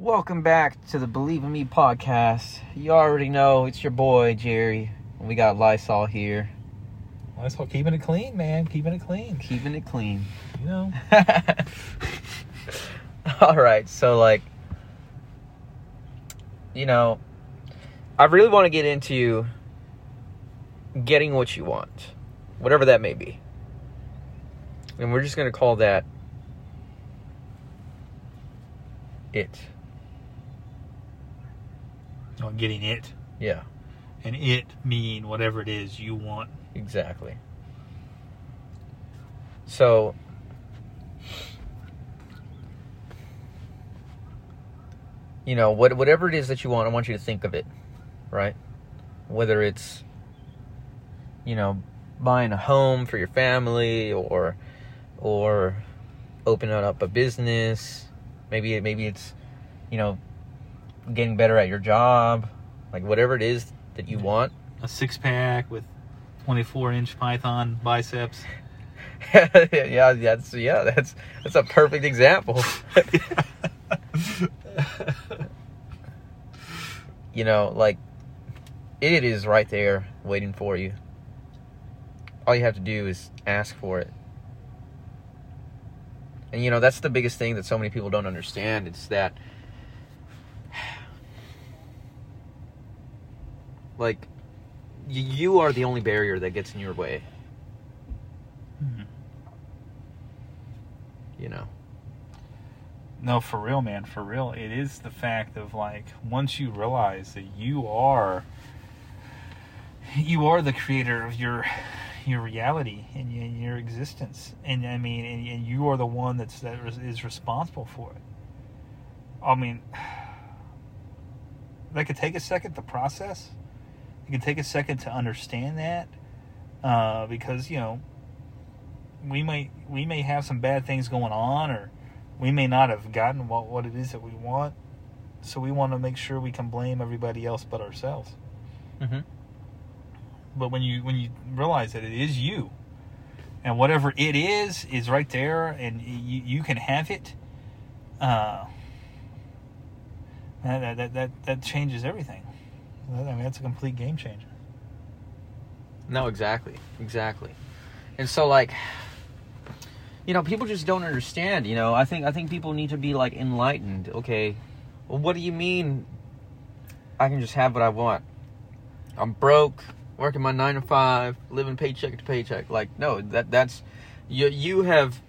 Welcome back to the Believe in Me podcast. You already know it's your boy Jerry. We got Lysol here, Lysol keeping it clean, man. Keeping it clean. keeping it clean. You know. All right, so like, you know, I really want to get into getting what you want, whatever that may be, and we're just gonna call that it. On getting it. Yeah, And it mean whatever it is you want. exactly. So, you know, what whatever it is that you want, I want you to think of it, right? Whether it's, you know, buying a home for your family or, or opening up a business. Maybe it- maybe it's, you know, getting better at your job, like whatever it is that you want. A six pack with 24 inch Python biceps. yeah, that's yeah, that's that's a perfect example. you know, like it is right there waiting for you. All you have to do is ask for it. And you know, that's the biggest thing that so many people don't understand. It's that like y- you are the only barrier that gets in your way, Mhm. you know. No, for real, man. For real. It is the fact of like, once you realize that you are. You are the creator of your your reality and your, your existence, and I mean, and, and you are the one that's that is responsible for it. I mean, that could take a second to process. It could take a second to understand that, uh, because you know, we may we may have some bad things going on, or we may not have gotten what what it is that we want. So we want to make sure we can blame everybody else but ourselves. Mm-hmm. But when you when you realize that it is you, and whatever it is is right there, and you you can have it, uh, that that that that changes everything. I mean, that's a complete game changer. No, exactly, exactly. And so, like, you know, people just don't understand. You know, I think I think people need to be like enlightened. Okay, well, what do you mean? I can just have what I want. I'm broke, working my nine to five, living paycheck to paycheck. Like, no, that that's you. You have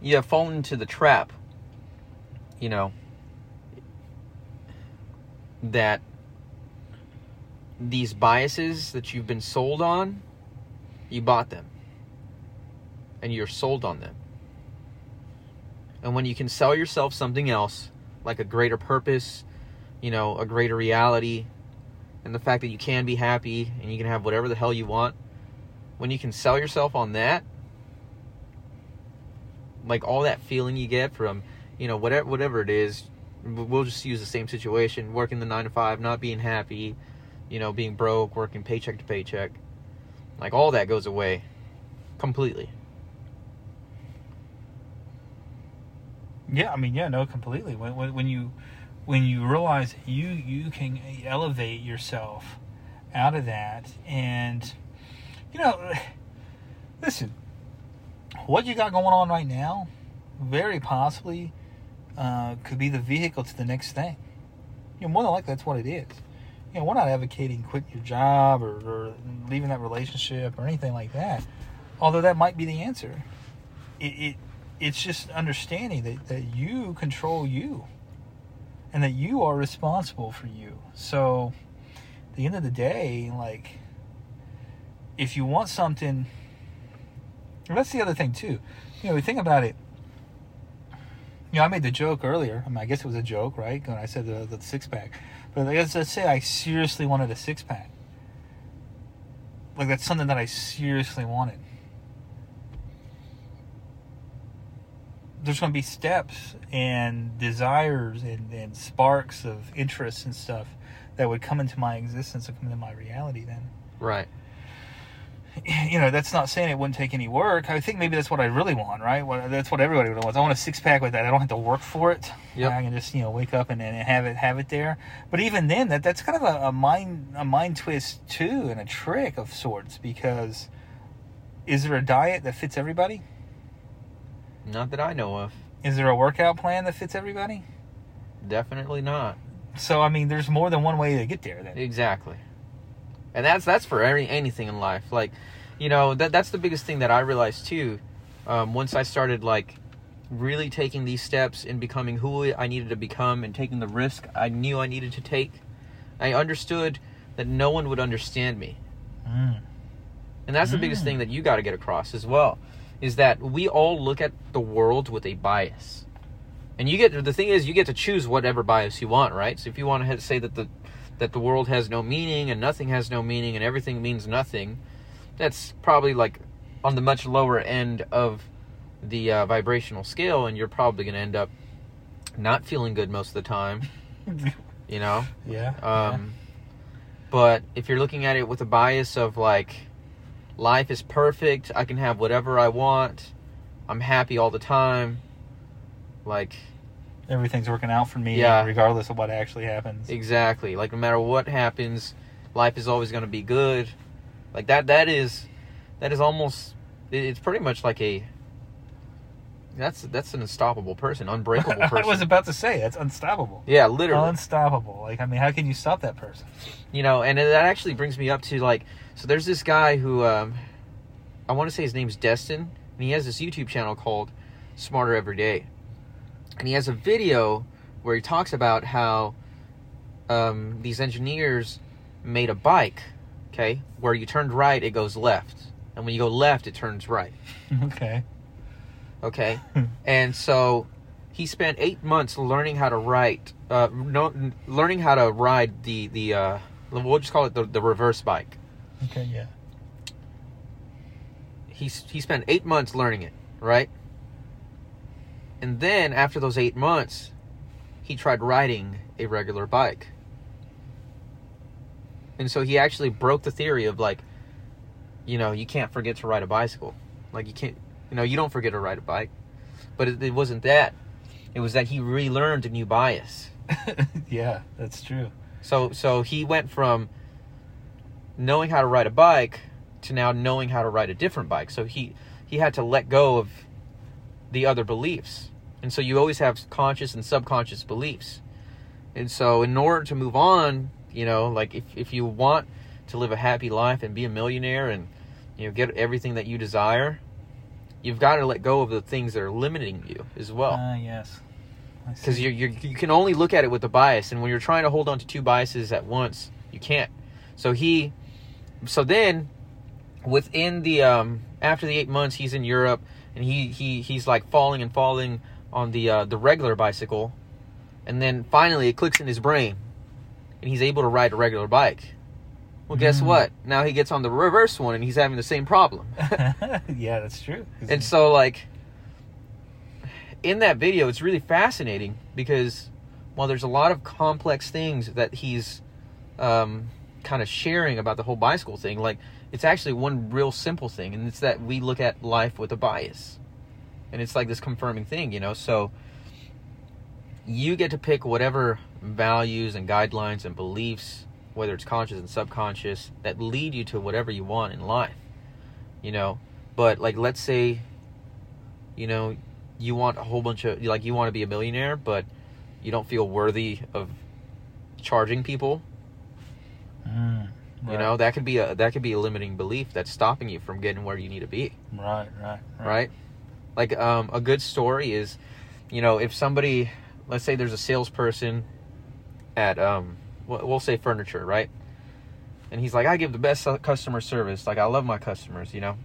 you have fallen into the trap. You know that these biases that you've been sold on, you bought them. And you're sold on them. And when you can sell yourself something else, like a greater purpose, you know, a greater reality, and the fact that you can be happy and you can have whatever the hell you want, when you can sell yourself on that, like all that feeling you get from, you know, whatever whatever it is, we'll just use the same situation, working the 9 to 5, not being happy, you know, being broke, working paycheck to paycheck. Like all that goes away completely. Yeah, I mean, yeah, no, completely. When when, when you when you realize you you can elevate yourself out of that, and you know, listen, what you got going on right now, very possibly, uh, could be the vehicle to the next thing. You know, more than likely, that's what it is. You know, we're not advocating quitting your job or, or leaving that relationship or anything like that. Although that might be the answer. It, it it's just understanding that, that you control you and that you are responsible for you. So at the end of the day, like if you want something that's the other thing too. You know, we think about it. You know, I made the joke earlier. I mean, I guess it was a joke, right? When I said the, the six pack. But let's, let's say I seriously wanted a six pack. Like that's something that I seriously wanted. There's going to be steps and desires and, and sparks of interest and stuff that would come into my existence and come into my reality then. Right. you know, that's not saying it wouldn't take any work. I think maybe that's what I really want, right? What, that's what everybody really wants. I want a six pack with that. I don't have to work for it. Yep. I can just you know wake up and, and have it have it there. But even then, that that's kind of a, a mind a mind twist too, and a trick of sorts. Because is there a diet that fits everybody? Not that I know of. Is there a workout plan that fits everybody? Definitely not. So I mean, there's more than one way to get there. Then Exactly. And that's that's for any, anything in life. Like, you know, that that's the biggest thing that I realized too. Um, once I started like really taking these steps and becoming who I needed to become and taking the risk I knew I needed to take, I understood that no one would understand me. Mm. And that's the biggest Mm. thing that you got to get across as well is that we all look at the world with a bias. And you get the thing is you get to choose whatever bias you want, right? So if you want to say that the that the world has no meaning and nothing has no meaning and everything means nothing, that's probably like on the much lower end of the uh, vibrational scale and you're probably going to end up not feeling good most of the time, you know? yeah. Um, But if you're looking at it with a bias of like, life is perfect, I can have whatever I want, I'm happy all the time, like, yeah. Everything's working out for me, Yeah. regardless of what actually happens. exactly, like no matter what happens, life is always going to be good. Like that, that is, that is almost, it's pretty much like a, that's that's an unstoppable person, unbreakable person. I was about to say that's unstoppable. yeah, literally. Unstoppable. Like I mean, how can you stop that person? you know and that actually brings me up to like so there's this guy who um i want to say his name's destin and he has this youtube channel called smarter every day and he has a video where he talks about how um, these engineers made a bike okay where you turned right it goes left and when you go left it turns right okay. okay and so he spent eight months learning how to write uh no, learning how to ride the the uh we'll just call it the, the reverse bike Okay. Yeah. he he spent eight months learning it, right? And then after those eight months, he tried riding a regular bike. And so he actually broke the theory of like, you know, you can't forget to ride a bicycle. Like you can't, you know, you don't forget to ride a bike. But it, it wasn't that. It was that he relearned a new bias. yeah, that's true. So so he went from knowing how to ride a bike to now knowing how to ride a different bike. So he he had to let go of the other beliefs. And so you always have conscious and subconscious beliefs. And so in order to move on, you know, like if if you want to live a happy life and be a millionaire and you know get everything that you desire, you've got to let go of the things that are limiting you as well Ah, yes. Because you you you can only look at it with a bias, and when you're trying to hold on to two biases at once, you can't. So he, so then, within the um after the eight months, he's in Europe, and he he he's like falling and falling on the uh, the regular bicycle, and then finally it clicks in his brain, and he's able to ride a regular bike. Well, guess Mm. what? Now he gets on the reverse one, and he's having the same problem. yeah, that's true. And so, like, in that video, it's really fascinating because while there's a lot of complex things that he's um, kind of sharing about the whole bicycle thing, like, it's actually one real simple thing, and it's that we look at life with a bias. And it's like this confirming thing, you know? So, you get to pick whatever values and guidelines and beliefs, whether it's conscious and subconscious, that lead you to whatever you want in life, you know? But, like, let's say, you know, you want a whole bunch of like you want to be a millionaire but you don't feel worthy of charging people. Mm, you know that could be a that could be a limiting belief that's stopping you from getting where you need to be. Right, right, right like um, a good story is you know if somebody let's say there's a salesperson at um we'll say furniture right? And he's like i give the best customer service. Like i love my customers you know?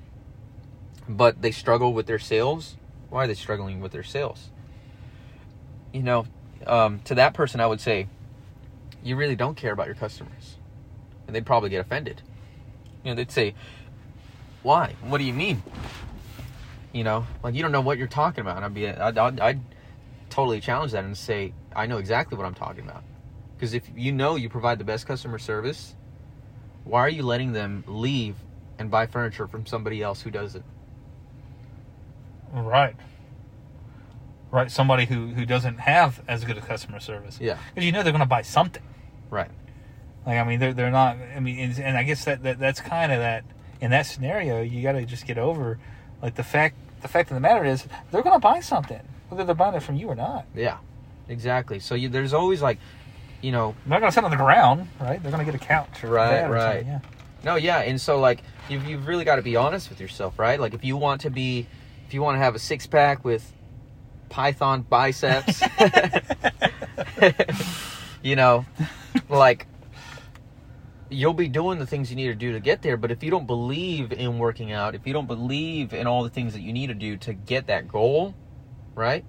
But they struggle with their sales? Why are they struggling with their sales? You know um, to that person i would say you really don't care about your customers. And they'd probably get offended. You know they'd say why? What do you mean you know like you don't know what you're talking about and i'd be i'd, I'd, I'd totally challenge that and say i know exactly what i'm talking about because if you know you provide the best customer service why are you letting them leave and buy furniture from somebody else who does it. Right. Right. Somebody who who doesn't have as good a customer service. Yeah. Because you know they're going to buy something. Right. Like I mean, they're they're not. I mean, and, and I guess that, that that's kind of that. In that scenario, you got to just get over, like the fact. The fact of the matter is, they're going to buy something, whether they're buying it from you or not. Yeah. Exactly. So you, there's always like, you know, They're not going to sit on the ground, right? They're going to get a couch. Right, right. Yeah. No, yeah, and so like you've you've really got to be honest with yourself, right? Like if you want to be, if you want to have a six pack with Python biceps, you know, like you'll be doing the things you need to do to get there. But if you don't believe in working out, if you don't believe in all the things that you need to do to get that goal, right?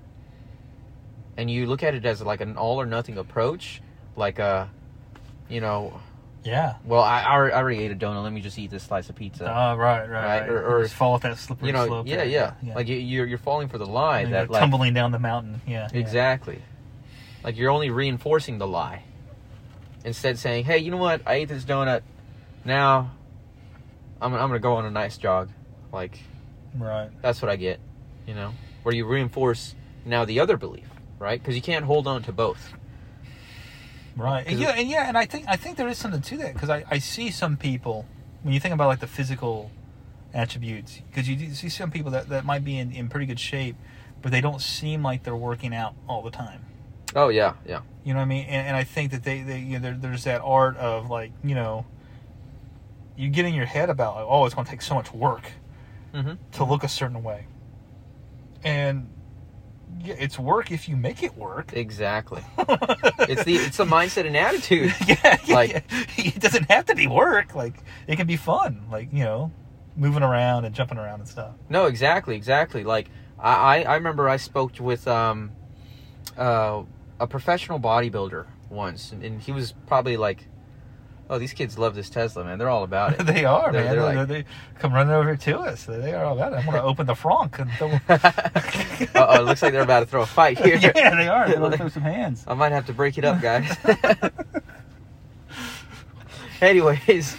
And you look at it as like an all or nothing approach, like a, you know, Yeah. well, I, I already- ate a donut. Let me just eat this slice of pizza. Oh, right, right, Right, or- or- just fall off that slippery you know, slope. yeah, there. yeah, Like you, you're you're falling for the lie that like tumbling down the mountain. Yeah. yeah. exactly, like you're only reinforcing the lie, instead saying, hey, you know what? I ate this donut. Now, I'm I'm gonna go on a nice jog. Like Right. that's what I get, you know, where you reinforce now the other belief, right? Because you can't hold on to both. Right. And yeah, and yeah, and I think I think there is something to that because I, I see some people when you think about like the physical attributes because you see some people that, that might be in, in pretty good shape but they don't seem like they're working out all the time. Oh yeah, yeah, You know what I mean? And, and I think that they, they you know, there, there's that art of like you know you get in your head about like oh it's going to take so much work mm-hmm. to look a certain way, and yeah, it's work if you make it work. exactly. It's the it's the mindset and attitude. yeah, yeah, Like- yeah. it doesn't have to be work. Like it can be fun. Like you know, moving around and jumping around and stuff. No, exactly, exactly. Like I, I, I remember I spoke with um, uh, a professional bodybuilder once, and, he was probably like, "Oh, these kids love this Tesla, man. They're all about it." they are They're- man. they're like- they come running over to us. They are all about it. I'm gonna open the front. And throw... Uh oh, it looks like they're about to throw a fight here. yeah, they are. They're gonna throw some hands. I might have to break it up, guys. Anyways,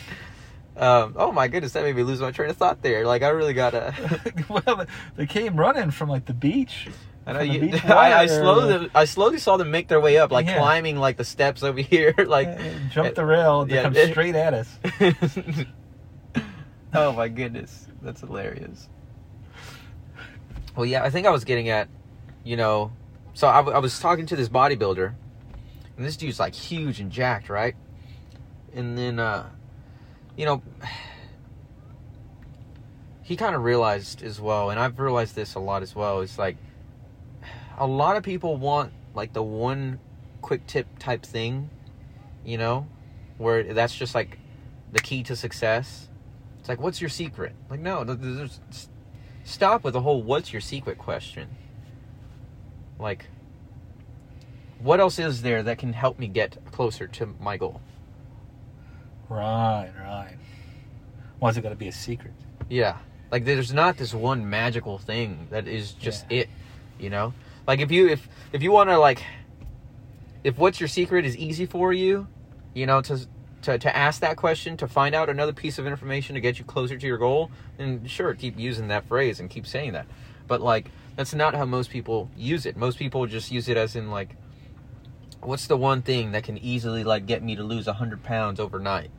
um, oh my goodness, that made me lose my train of thought there. Like I really gotta. well, they came running from like the beach. I know you. I, I slowly, I slowly saw them make their way up, like Yeah. climbing like the steps over here, like. Jump the rail. They yeah, come it- straight at us. oh my goodness, that's hilarious. Well, yeah, I think I was getting at, you know, so I was talking to this bodybuilder, and this dude's like huge and jacked, right? And then, uh, you know, he kind of realized as well, and I've realized this a lot as well. It's like a lot of people want like the one quick tip type thing, you know, where that's just like the key to success. It's like, what's your secret? Like, no, th- th- there's, stop with the whole "what's your secret" question. Like, what else is there that can help me get closer to my goal? Right, right. Why is it got to be a secret? Yeah, like there's not this one magical thing that is just Yeah. it. You know, like if you if if you want to like, if what's your secret is easy for you, you know, to to to ask that question to find out another piece of information to get you closer to your goal, then sure, keep using that phrase and keep saying that. But like that's not how most people use it. Most people just use it as in like, what's the one thing that can easily like get me to lose hundred pounds overnight?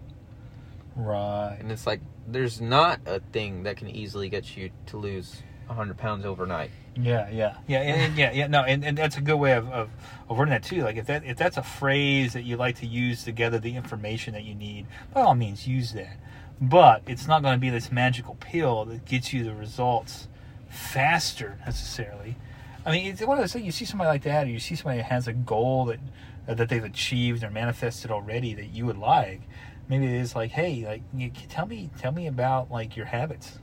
Right. And it's like there's not a thing that can easily get you to lose 100 pounds overnight. Yeah, yeah, yeah, and, yeah, yeah. No, and, and that's a good way of, of, of wording that too. Like if that if that's a phrase that you like to use to gather the information that you need, by all means use that. But it's not going to be this magical pill that gets you the results faster necessarily. I mean, it's one of those things. You see somebody like that, or you see somebody that has a goal that that they've achieved or manifested already that you would like. Maybe it is like, hey, like tell me, tell me about like your habits.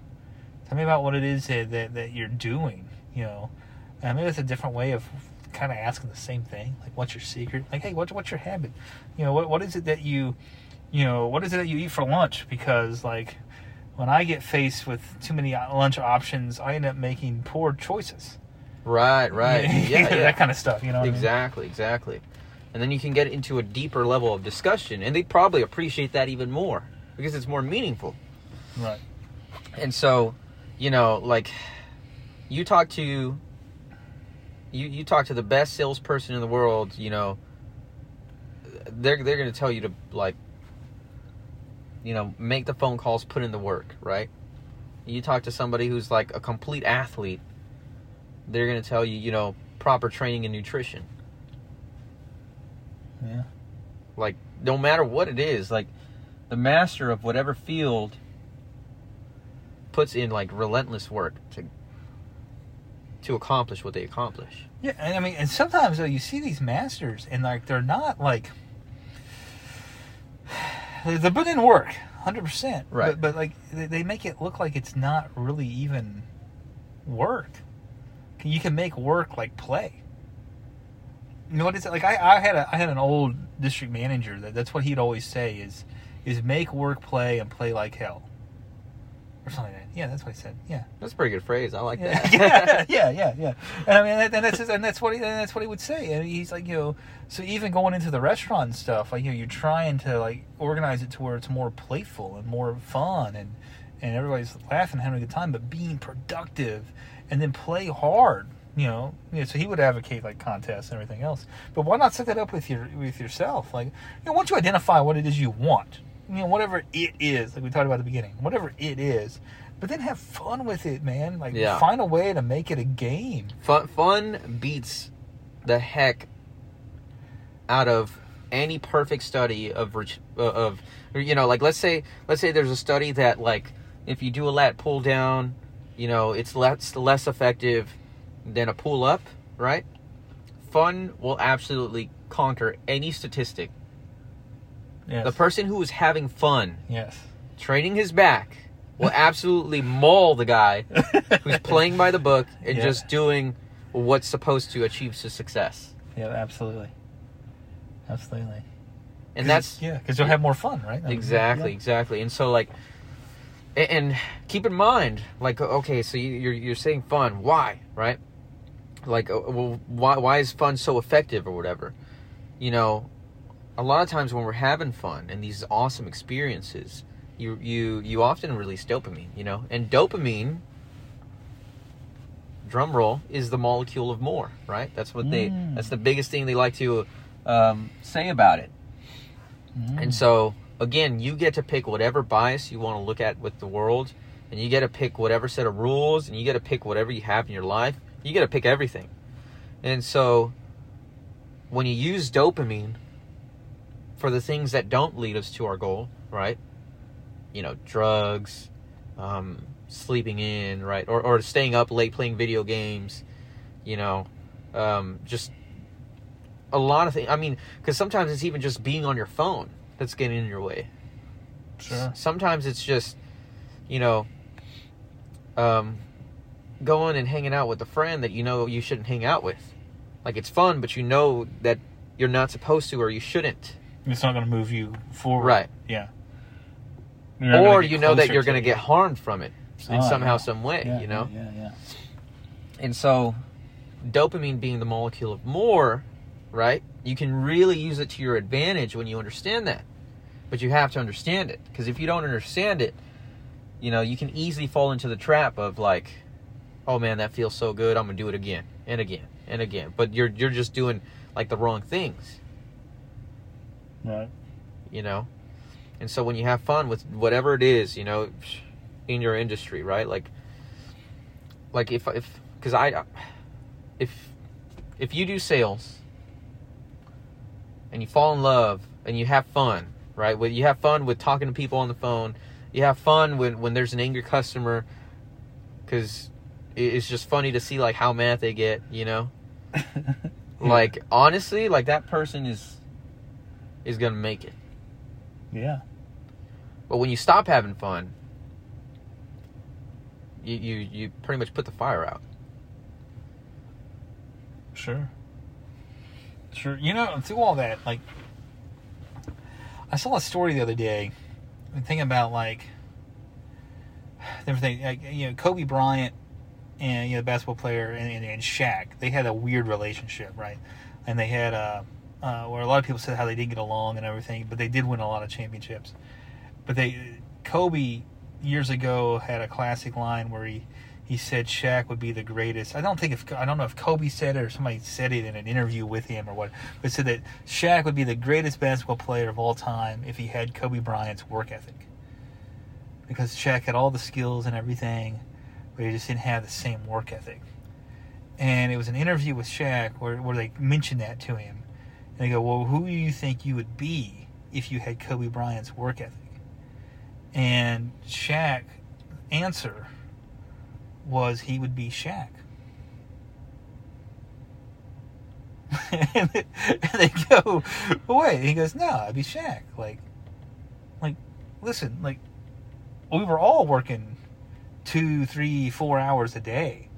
Tell me about what it is that, that, that you're doing, you know. And maybe it's a different way of kind of asking the same thing. Like, what's your secret? Like, hey, what's, what's your habit? You know, what, what is it that you, you know, what is it that you eat for lunch? Because, like, when I get faced with too many lunch options, I end up making poor choices. Right, right. Yeah, yeah. that kind of stuff, you know. what I mean? Exactly, exactly. And then you can get into a deeper level of discussion, and they probably appreciate that even more because it's more meaningful. Right. and so, you know, like you talk to you you talk to the best salesperson in the world, you know, they're they're going to tell you to like you know, make the phone calls, put in the work, right? You talk to somebody who's like a complete athlete, they're going to tell you, you know, proper training and nutrition. Yeah. Like no matter what it is, like the master of whatever field puts in like relentless work to to accomplish what they accomplish. Yeah, and I mean, and sometimes though you see these masters, and like they're not like they're putting in work, hundred percent. Right. But, but like they, they make it look like it's not really even work. You can make work like play. You know what is it like? I, I had a I had an old district manager that that's what he'd always say is is make work play and play like hell or something like that. Yeah, that's what he said. Yeah. That's a pretty good phrase. I like Yeah, that. yeah, yeah, yeah, yeah. And I mean, and that's and that's what he and that's what he would say. And he's like, you know, so even going into the restaurant and stuff, like you know, you're trying to like organize it to where it's more playful and more fun, and and everybody's laughing, and having a good time, but being productive, and then play hard. You know, you know, so he would advocate like contests and everything else. But why not set that up with your with yourself? Like, you know, once you identify what it is you want, you know, whatever it is, like we talked about at the beginning, whatever it is, but then have fun with it, man. Like, Yeah. find a way to make it a game. Fun, fun beats the heck out of any perfect study of uh, of you know like let's say let's say there's a study that like if you do a lat pull down you know it's less less effective than a pull up right fun will absolutely conquer any statistic Yes. the person who is having fun yes. training his back will absolutely maul the guy who's playing by the book and Yeah. just doing what's supposed to achieve su- success. Yeah, absolutely. Absolutely. And that's yeah, because you'll have more fun, right? Mean, exactly, yeah. exactly. And so like and keep in mind like okay, so you- you're you're saying fun, why, right? Like uh, well why why is fun so effective or whatever? You know, a lot of times when we're having fun and these awesome experiences, you you you often release dopamine, you know? And dopamine drum roll is the molecule of more, right? That's what they Mm. that's the biggest thing they like to um, say about it. Mm. And so, again, you get to pick whatever bias you want to look at with the world, and you get to pick whatever set of rules, and you get to pick whatever you have in your life. You get to pick everything. And so, when you use dopamine for the things that don't lead us to our goal, right? You know, drugs, um, sleeping in, right? Or, or staying up late playing video games, you know, um, just a lot of things. I mean, because sometimes it's even just being on your phone that's getting in your way. Sure. Sometimes it's just, you know, um, going and hanging out with a friend that you know you shouldn't hang out with. Like it's fun, but you know that you're not supposed to or you shouldn't. It's not going to move you forward. Right. Yeah. You're not gonna Or you know that you're going to get harmed from it in Oh, somehow, yeah. some way. Yeah, you know. Yeah, yeah, yeah. And so, dopamine being the molecule of more, right? You can really use it to your advantage when you understand that. But you have to understand it. Because if you don't understand it, you know, you can easily fall into the trap of like, oh man, that feels so good, I'm gonna do it again and again and again. But you're you're just doing like the wrong things, Right. you know? And so when you have fun with whatever it is, you know, in your industry, right? Like like if if cuz I if if you do sales and you fall in love and you have fun, right? When you have fun with talking to people on the phone, you have fun when when there's an angry customer cuz it's just funny to see like how mad they get, you know? Like honestly, like that person is is going to make it. yeah. But when you stop having fun, you, you you pretty much put the fire out. Sure. Sure. You know, through all that, like, I saw a story the other day, and thinking about like everything. Like, you know, Kobe Bryant and you know, the basketball player and, and, and Shaq, they had a weird relationship, right? And they had a uh, Uh, where a lot of people said how they didn't get along and everything, but they did win a lot of championships. But they, Kobe years ago had a classic line where he he said Shaq would be the greatest. I don't think if I don't know if Kobe said it or somebody said it in an interview with him or what, but said that Shaq would be the greatest basketball player of all time if he had Kobe Bryant's work ethic. Because Shaq had all the skills and everything, but he just didn't have the same work ethic. And it was an interview with Shaq where, where they mentioned that to him. They go, Well, who do you think you would be if you had Kobe Bryant's work ethic? And Shaq answer was he would be Shaq. and they go, wait. He goes, no, I'd be Shaq. Like, like, listen, like, we were all working two, three, four hours a day,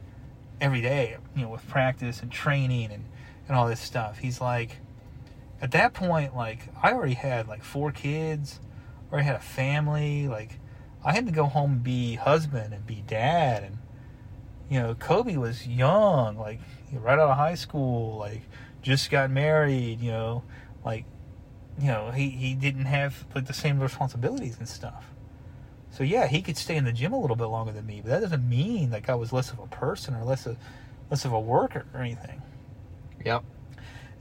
every day, you know, with practice and training and, and all this stuff. He's like, at that point, like, I already had like four kids, already had a family. Like, I had to go home and be husband and be dad. And, you know, Kobe was young, like, right out of high school, like, just got married, you know, like, you know, he, he didn't have like the same responsibilities and stuff. So yeah, he could stay in the gym a little bit longer than me, but that doesn't mean like I was less of a person or less of less of a worker or anything. Yep.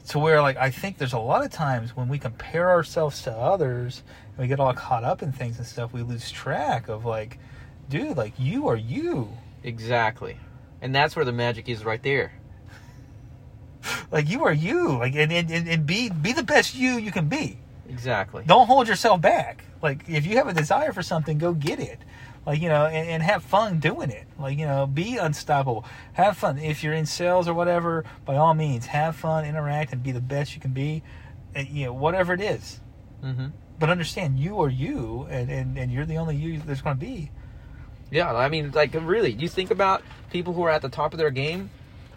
To where like I think there's a lot of times when we compare ourselves to others and we get all caught up in things and stuff, we lose track of like, dude, like you are you. Exactly. And that's where the magic is right there. Like you are you. Like and, and, and be be the best you you can be. Exactly. Don't hold yourself back. Like if you have a desire for something, go get it. Like you know, and, and have fun doing it. Like you know, be unstoppable. Have fun. If you're in sales or whatever, by all means, have fun, interact, and be the best you can be. And, you know, whatever it is. Mm-hmm. But understand, you are you, and, and, and you're the only you there's going to be. Yeah, I mean, like, really, you think about people who are at the top of their game.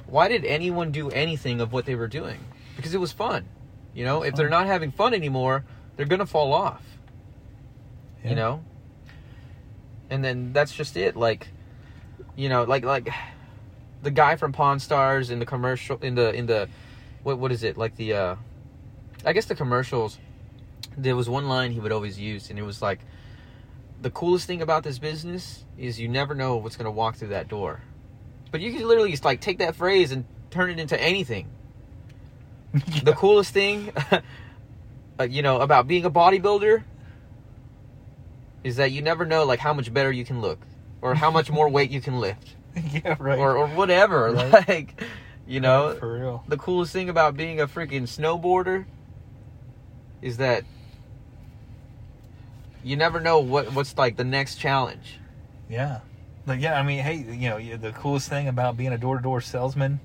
Why did anyone do anything of what they were doing? Because it was fun. You know, if they're not having fun anymore, they're gonna fall off. Yeah. You know, and then that's just it. Like, you know, like like the guy from Pawn Stars in the commercial in the in the what what is it like the uh I guess the commercials. There was one line he would always use, and it was like, "The coolest thing about this business is you never know what's gonna walk through that door." But you can literally just like take that phrase and turn it into anything. The coolest thing, uh, you know, about being a bodybuilder is that you never know like how much better you can look or how much more weight you can lift yeah, right. or or whatever. Right. Like, you know, for real. the coolest thing about being a freaking snowboarder is that you never know what what's like the next challenge. Yeah. Like, yeah, I mean, hey, you know, the coolest thing about being a door to door salesman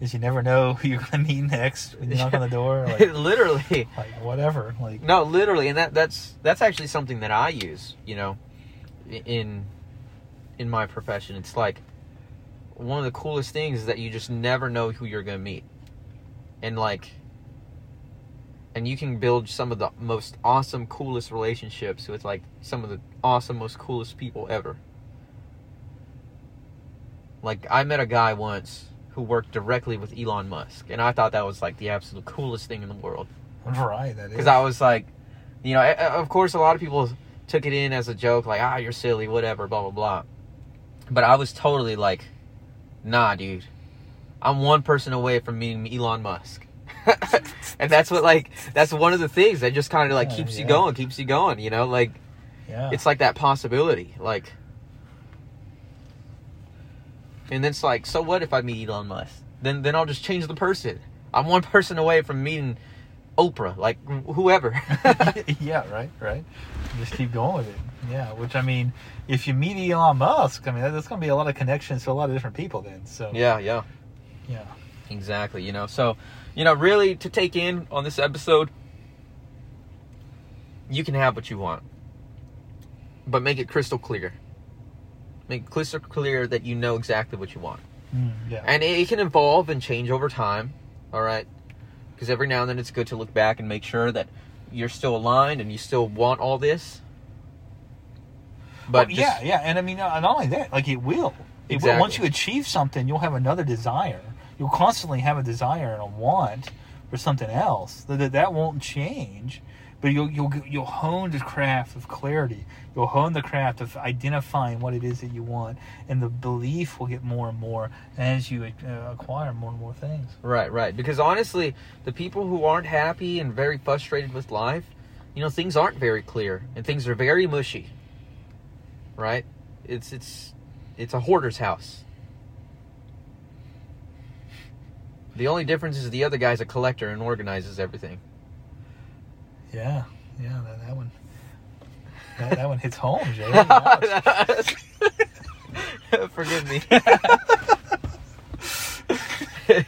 is you never know who you're going to meet next when you knock on the door. Like, literally. like, whatever. Like, No, literally, and that that's that's actually something that I use. You know, in in my profession, it's like one of the coolest things is that you just never know who you're gonna meet, and like, and you can build some of the most awesome, coolest relationships with like some of the awesome, most coolest people ever. Like I met a guy once who worked directly with Elon Musk, and I thought that was like the absolute coolest thing in the world right, that is. because I was like, you know, of course, a lot of people took it in as a joke, like, ah, you're silly, whatever, blah blah blah. But I was totally like, nah, dude, I'm one person away from meeting Elon Musk, and that's what like that's one of the things that just kind of like Yeah, keeps you going, keeps you going. You know, like yeah. it's like that possibility, like. And then it's like, so what if I meet Elon Musk? Then then I'll just change the person. I'm one person away from meeting Oprah, like whoever. yeah, right, right. Just keep going with it. Yeah, which I mean, if you meet Elon Musk, I mean, that's going to be a lot of connections to a lot of different people then. So, yeah, yeah, yeah. exactly. You know, so you know, really to take in on this episode, you can have what you want, but make it crystal clear. Make crystal clear that you know exactly what you want. Mm, yeah. and it, it can evolve and change over time all right because every now and then it's good to look back and make sure that you're still aligned and you still want all this but Well, just- yeah, yeah, and I mean, uh, not only that, like it will. It Exactly. will. Once you achieve something, you'll have another desire. You'll constantly have a desire and a want for something else. That, that won't change. But you'll you'll you'll hone the craft of clarity. You'll hone the craft of identifying what it is that you want, and the belief will get more and more as you uh, acquire more and more things. Right, right. Because honestly, the people who aren't happy and very frustrated with life, you know, things aren't very clear and things are very mushy. Right? It's it's it's a hoarder's house. The only difference is the other guy's a collector and organizes everything. Yeah, yeah, that, that one. That, that one hits home, Jay. Forgive me.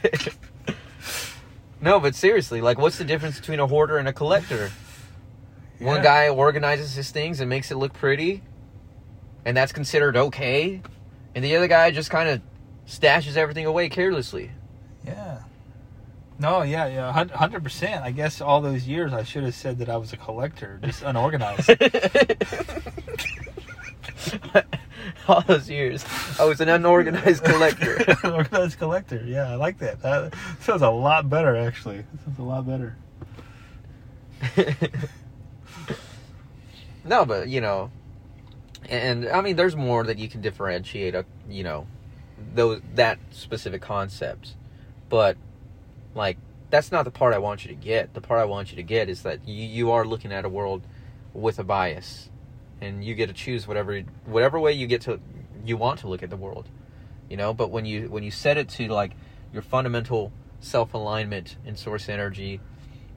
no, but seriously, like, what's the difference between a hoarder and a collector? One guy organizes his things and makes it look pretty, and that's considered okay, and the other guy just kind of stashes everything away carelessly. Yeah. No, yeah, yeah, hundred percent. I guess all those years I should have said that I was a collector, just unorganized. All those years, I was an unorganized collector. unorganized collector. Yeah, I like that. That sounds a lot better, actually. That sounds a lot better. no, but you know, and I mean, there's more that you can differentiate. uh, You know, those that specific concept, but like that's not the part I want you to get. The part I want you to get is that you, you are looking at a world with a bias, and you get to choose whatever whatever way you get to you want to look at the world. You know, but when you when you set it to like your fundamental self alignment and source energy,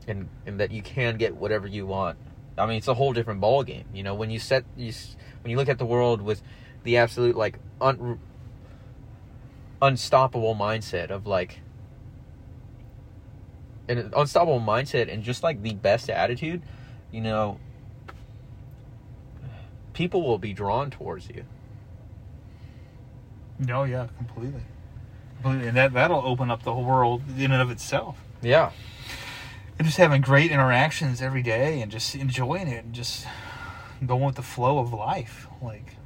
and and that you can get whatever you want. I mean, it's a whole different ball game. You know, when you set you when you look at the world with the absolute like un, unstoppable mindset of like an unstoppable mindset and just like the best attitude, you know, people will be drawn towards you. No, yeah, completely. Completely. And that, that'll open up the whole world in and of itself. Yeah. And just having great interactions every day and just enjoying it and just going with the flow of life. Like,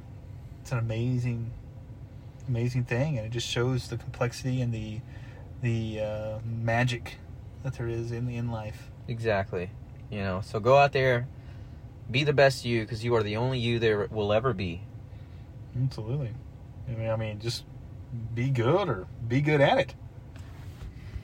it's an amazing, amazing thing. And it just shows the complexity and the, the uh, magic that there is in, in life. Exactly. You know, so go out there, be the best you because you are the only you there will ever be. Absolutely. I mean, I mean, just be good or be good at it.